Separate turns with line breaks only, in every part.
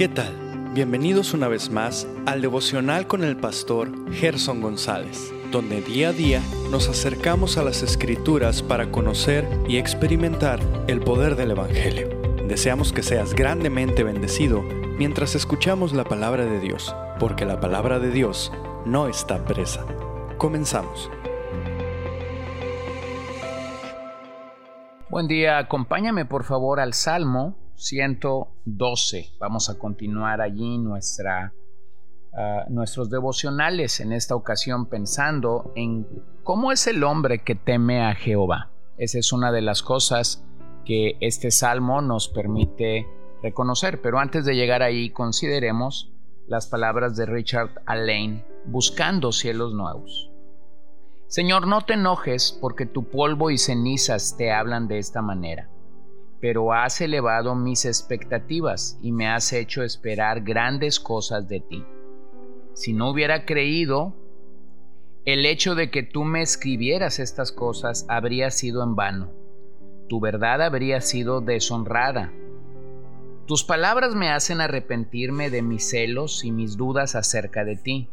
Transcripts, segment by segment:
¿Qué tal? Bienvenidos una vez más al devocional con el pastor Gerson González, donde día a día nos acercamos a las escrituras para conocer y experimentar el poder del Evangelio. Deseamos que seas grandemente bendecido mientras escuchamos la palabra de Dios, porque la palabra de Dios no está presa. Comenzamos.
Buen día, acompáñame por favor al Salmo 112. Vamos a continuar allí ah, nuestros devocionales en esta ocasión pensando en cómo es el hombre que teme a Jehová. Esa es una de las cosas que este salmo nos permite reconocer. Pero antes de llegar ahí, consideremos las palabras de Richard Alain, buscando cielos nuevos. Señor, no te enojes porque tu polvo y cenizas te hablan de esta manera, pero has elevado mis expectativas y me has hecho esperar grandes cosas de ti. Si no hubiera creído, el hecho de que tú me escribieras estas cosas habría sido en vano. Tu verdad habría sido deshonrada. Tus palabras me hacen arrepentirme de mis celos y mis dudas acerca de ti.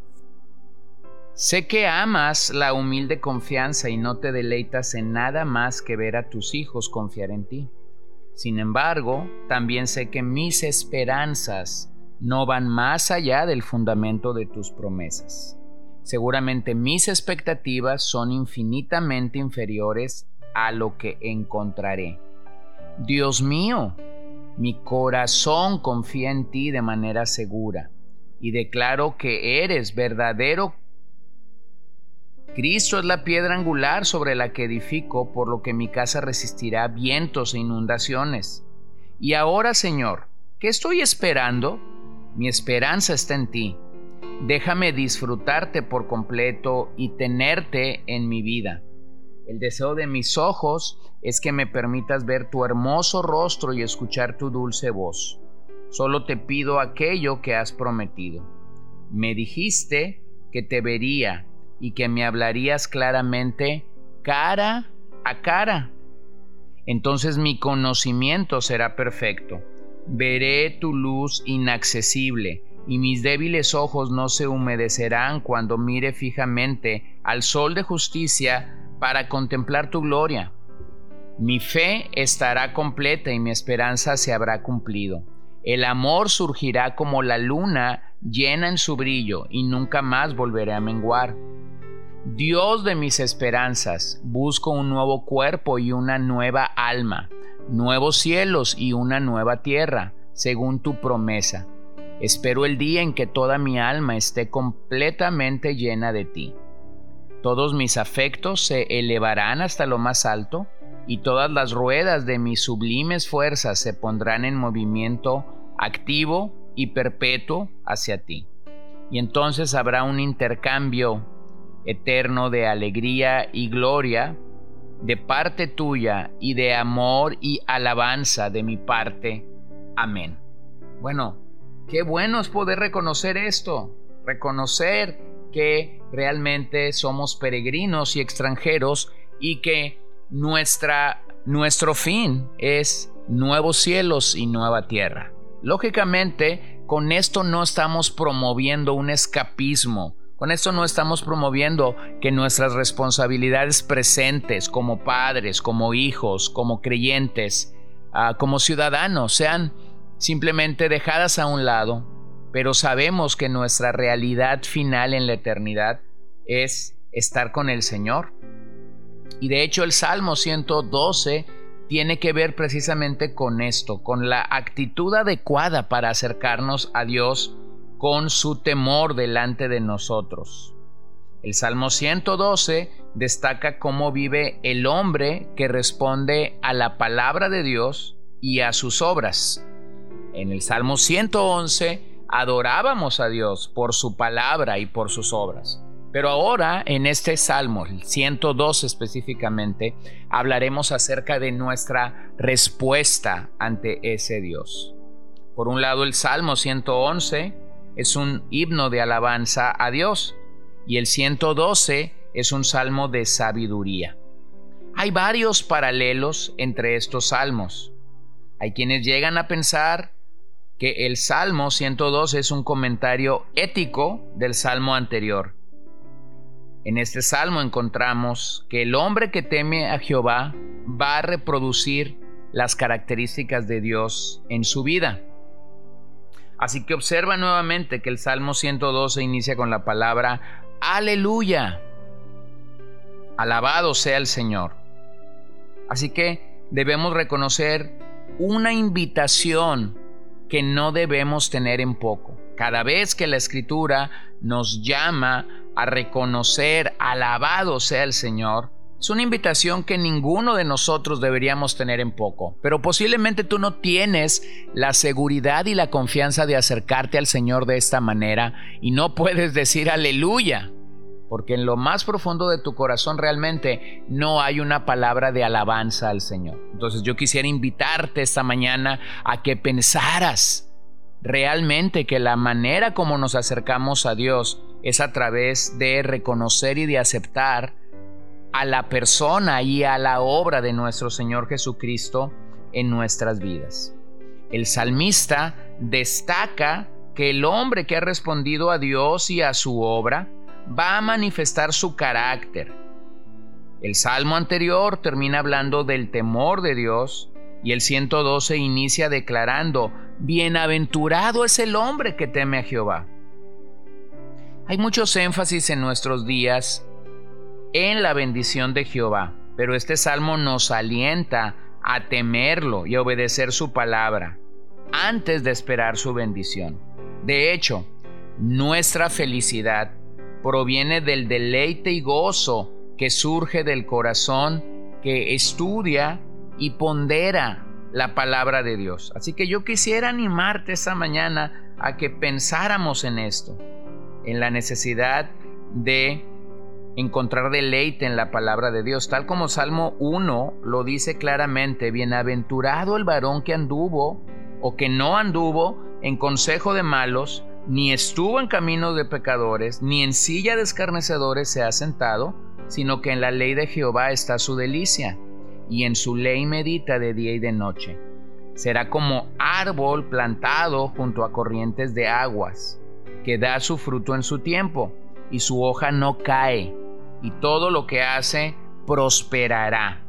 Sé que amas la humilde confianza y no te deleitas en nada más que ver a tus hijos confiar en ti. Sin embargo, también sé que mis esperanzas no van más allá del fundamento de tus promesas. Seguramente mis expectativas son infinitamente inferiores a lo que encontraré. Dios mío, mi corazón confía en ti de manera segura y declaro que eres verdadero Cristo es la piedra angular sobre la que edifico, por lo que mi casa resistirá vientos e inundaciones. Y ahora, Señor, ¿qué estoy esperando? Mi esperanza está en ti. Déjame disfrutarte por completo y tenerte en mi vida. El deseo de mis ojos es que me permitas ver tu hermoso rostro y escuchar tu dulce voz. Solo te pido aquello que has prometido. Me dijiste que te vería y que me hablarías claramente cara a cara. Entonces mi conocimiento será perfecto. Veré tu luz inaccesible y mis débiles ojos no se humedecerán cuando mire fijamente al sol de justicia para contemplar tu gloria. Mi fe estará completa y mi esperanza se habrá cumplido. El amor surgirá como la luna llena en su brillo y nunca más volveré a menguar. Dios de mis esperanzas, busco un nuevo cuerpo y una nueva alma, nuevos cielos y una nueva tierra, según tu promesa. Espero el día en que toda mi alma esté completamente llena de ti. Todos mis afectos se elevarán hasta lo más alto, y todas las ruedas de mis sublimes fuerzas se pondrán en movimiento activo y perpetuo hacia ti. Y entonces habrá un intercambio eterno de alegría y gloria, de parte tuya y de amor y alabanza de mi parte. Amén. Bueno, qué bueno es poder reconocer esto, reconocer que realmente somos peregrinos y extranjeros y que nuestra, nuestro fin es nuevos cielos y nueva tierra. Lógicamente, con esto no estamos promoviendo un escapismo, con esto no estamos promoviendo que nuestras responsabilidades presentes como padres, como hijos, como creyentes, ah, como ciudadanos sean simplemente dejadas a un lado, pero sabemos que nuestra realidad final en la eternidad es estar con el Señor. Y de hecho el Salmo 112 tiene que ver precisamente con esto, con la actitud adecuada para acercarnos a Dios con su temor delante de nosotros. El Salmo 112 destaca cómo vive el hombre que responde a la palabra de Dios y a sus obras. En el Salmo 111 adorábamos a Dios por su palabra y por sus obras. Pero ahora, en este Salmo, el 112 específicamente, hablaremos acerca de nuestra respuesta ante ese Dios. Por un lado, el Salmo 111 es un himno de alabanza a Dios y el 112 es un salmo de sabiduría. Hay varios paralelos entre estos salmos. Hay quienes llegan a pensar que el Salmo 102 es un comentario ético del Salmo anterior. En este Salmo encontramos que el hombre que teme a Jehová va a reproducir las características de Dios en su vida. Así que observa nuevamente que el Salmo 112 inicia con la palabra aleluya. Alabado sea el Señor. Así que debemos reconocer una invitación que no debemos tener en poco. Cada vez que la escritura nos llama a reconocer, alabado sea el Señor, es una invitación que ninguno de nosotros deberíamos tener en poco, pero posiblemente tú no tienes la seguridad y la confianza de acercarte al Señor de esta manera y no puedes decir aleluya, porque en lo más profundo de tu corazón realmente no hay una palabra de alabanza al Señor. Entonces yo quisiera invitarte esta mañana a que pensaras realmente que la manera como nos acercamos a Dios es a través de reconocer y de aceptar a la persona y a la obra de nuestro Señor Jesucristo en nuestras vidas. El salmista destaca que el hombre que ha respondido a Dios y a su obra va a manifestar su carácter. El salmo anterior termina hablando del temor de Dios y el 112 inicia declarando, Bienaventurado es el hombre que teme a Jehová. Hay muchos énfasis en nuestros días en la bendición de Jehová, pero este salmo nos alienta a temerlo y obedecer su palabra antes de esperar su bendición. De hecho, nuestra felicidad proviene del deleite y gozo que surge del corazón que estudia y pondera la palabra de Dios. Así que yo quisiera animarte esta mañana a que pensáramos en esto, en la necesidad de encontrar deleite en la palabra de Dios, tal como Salmo 1 lo dice claramente, bienaventurado el varón que anduvo o que no anduvo en consejo de malos, ni estuvo en camino de pecadores, ni en silla de escarnecedores se ha sentado, sino que en la ley de Jehová está su delicia, y en su ley medita de día y de noche. Será como árbol plantado junto a corrientes de aguas, que da su fruto en su tiempo, y su hoja no cae y todo lo que hace prosperará.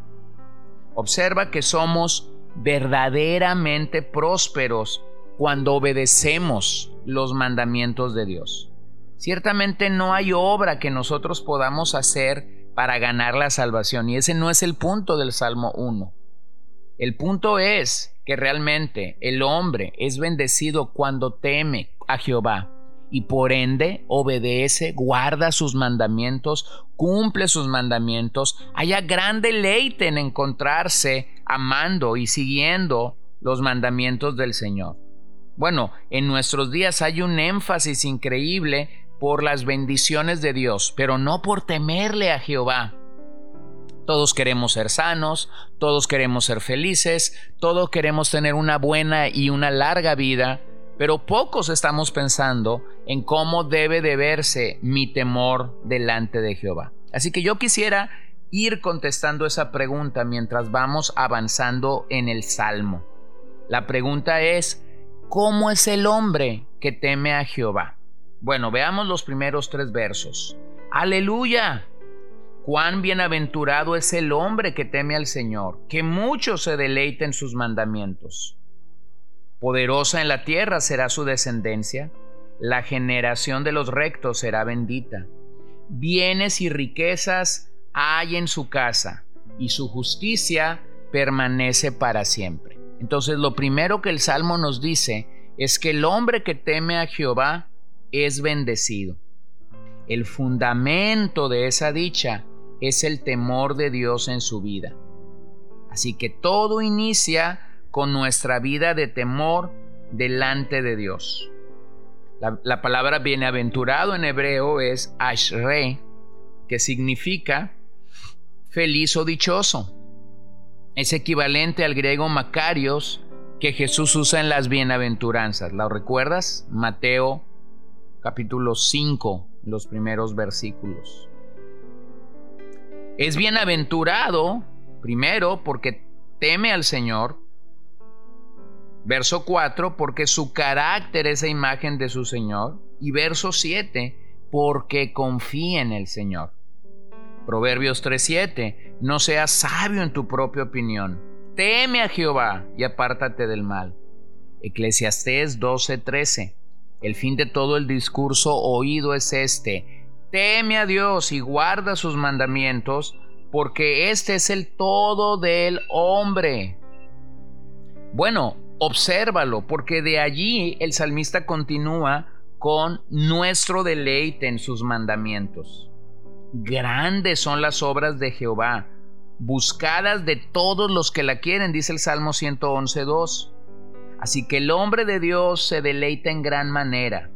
Observa que somos verdaderamente prósperos cuando obedecemos los mandamientos de Dios. Ciertamente no hay obra que nosotros podamos hacer para ganar la salvación y ese no es el punto del Salmo 1. El punto es que realmente el hombre es bendecido cuando teme a Jehová y por ende obedece, guarda sus mandamientos, cumple sus mandamientos, haya gran deleite en encontrarse amando y siguiendo los mandamientos del Señor. Bueno, en nuestros días hay un énfasis increíble por las bendiciones de Dios, pero no por temerle a Jehová. Todos queremos ser sanos, todos queremos ser felices, todos queremos tener una buena y una larga vida, pero pocos estamos pensando en cómo debe de verse mi temor delante de Jehová. Así que yo quisiera ir contestando esa pregunta mientras vamos avanzando en el Salmo. La pregunta es, ¿cómo es el hombre que teme a Jehová? Bueno, veamos los primeros tres versos. Aleluya. Cuán bienaventurado es el hombre que teme al Señor, que mucho se deleita en sus mandamientos. Poderosa en la tierra será su descendencia, la generación de los rectos será bendita. Bienes y riquezas hay en su casa, y su justicia permanece para siempre. Entonces lo primero que el Salmo nos dice es que el hombre que teme a Jehová es bendecido. El fundamento de esa dicha es el temor de Dios en su vida. Así que todo inicia con nuestra vida de temor delante de Dios. La, palabra bienaventurado en hebreo es ashre, que significa feliz o dichoso. Es equivalente al griego Macarios que Jesús usa en las bienaventuranzas. ¿Lo recuerdas? Mateo capítulo 5, los primeros versículos. Es bienaventurado, primero, porque teme al Señor, Verso 4, porque su carácter es la imagen de su Señor. Y verso 7, porque confía en el Señor. Proverbios 3:7, no seas sabio en tu propia opinión. Teme a Jehová y apártate del mal. Eclesiastés 12:13, el fin de todo el discurso oído es este, teme a Dios y guarda sus mandamientos, porque este es el todo del hombre. Bueno, obsérvalo, porque de allí el salmista continúa con nuestro deleite en sus mandamientos. Grandes son las obras de Jehová, buscadas de todos los que la quieren, dice el Salmo 111.2. Así que el hombre de Dios se deleita en gran manera.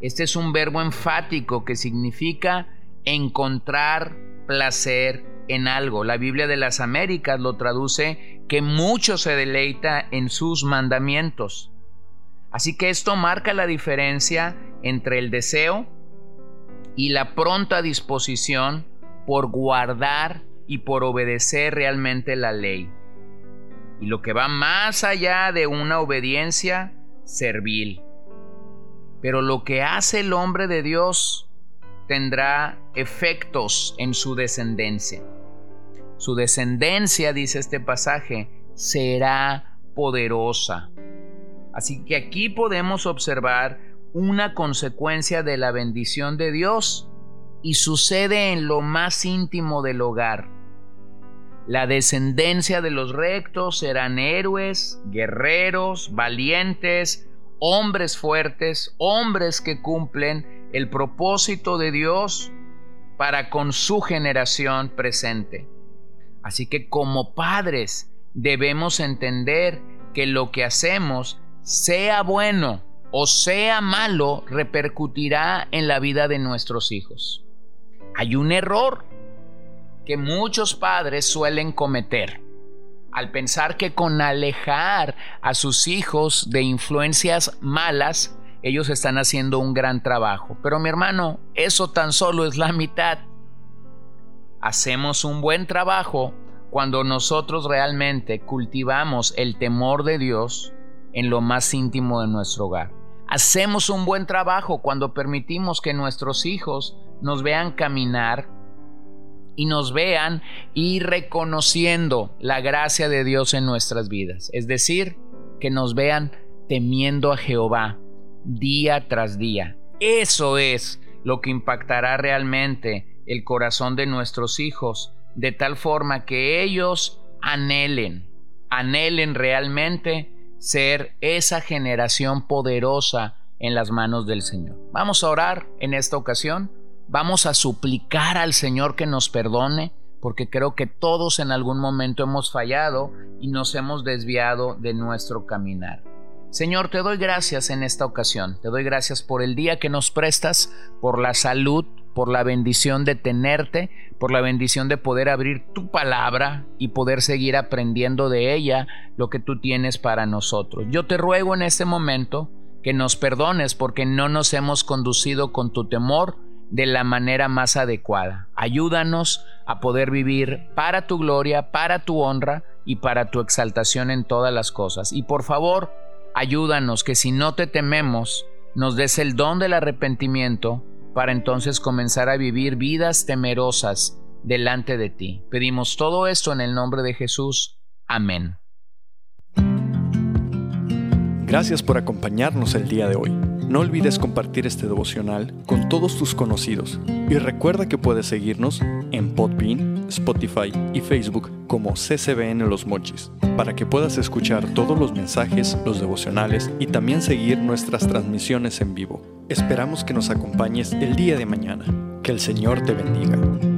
Este es un verbo enfático que significa encontrar placer en algo. La Biblia de las Américas lo traduce que mucho se deleita en sus mandamientos. Así que esto marca la diferencia entre el deseo y la pronta disposición por guardar y por obedecer realmente la ley. Y lo que va más allá de una obediencia servil. Pero lo que hace el hombre de Dios tendrá efectos en su descendencia. Su descendencia, dice este pasaje, será poderosa. Así que aquí podemos observar una consecuencia de la bendición de Dios y sucede en lo más íntimo del hogar. La descendencia de los rectos serán héroes, guerreros, valientes, hombres fuertes, hombres que cumplen el propósito de Dios para con su generación presente. Así que como padres debemos entender que lo que hacemos sea bueno o sea malo, repercutirá en la vida de nuestros hijos. Hay un error que muchos padres suelen cometer al pensar que con alejar a sus hijos de influencias malas, ellos están haciendo un gran trabajo. Pero mi hermano, eso tan solo es la mitad. Hacemos un buen trabajo cuando nosotros realmente cultivamos el temor de Dios en lo más íntimo de nuestro hogar. Hacemos un buen trabajo cuando permitimos que nuestros hijos nos vean caminar y nos vean y reconociendo la gracia de Dios en nuestras vidas. Es decir, que nos vean temiendo a Jehová día tras día. Eso es lo que impactará realmente el corazón de nuestros hijos, de tal forma que ellos anhelen, anhelen realmente ser esa generación poderosa en las manos del Señor. Vamos a orar en esta ocasión, vamos a suplicar al Señor que nos perdone, porque creo que todos en algún momento hemos fallado y nos hemos desviado de nuestro caminar. Señor, te doy gracias en esta ocasión, te doy gracias por el día que nos prestas, por la salud, por la bendición de tenerte, por la bendición de poder abrir tu palabra y poder seguir aprendiendo de ella lo que tú tienes para nosotros. Yo te ruego en este momento que nos perdones porque no nos hemos conducido con tu temor de la manera más adecuada. Ayúdanos a poder vivir para tu gloria, para tu honra y para tu exaltación en todas las cosas. Y por favor, ayúdanos que si no te tememos, nos des el don del arrepentimiento para entonces comenzar a vivir vidas temerosas delante de ti. Pedimos todo esto en el nombre de Jesús. Amén.
Gracias por acompañarnos el día de hoy. No olvides compartir este devocional con todos tus conocidos y recuerda que puedes seguirnos en Podbean, Spotify y Facebook como CCBN Los Mochis para que puedas escuchar todos los mensajes, los devocionales y también seguir nuestras transmisiones en vivo. Esperamos que nos acompañes el día de mañana. Que el Señor te bendiga.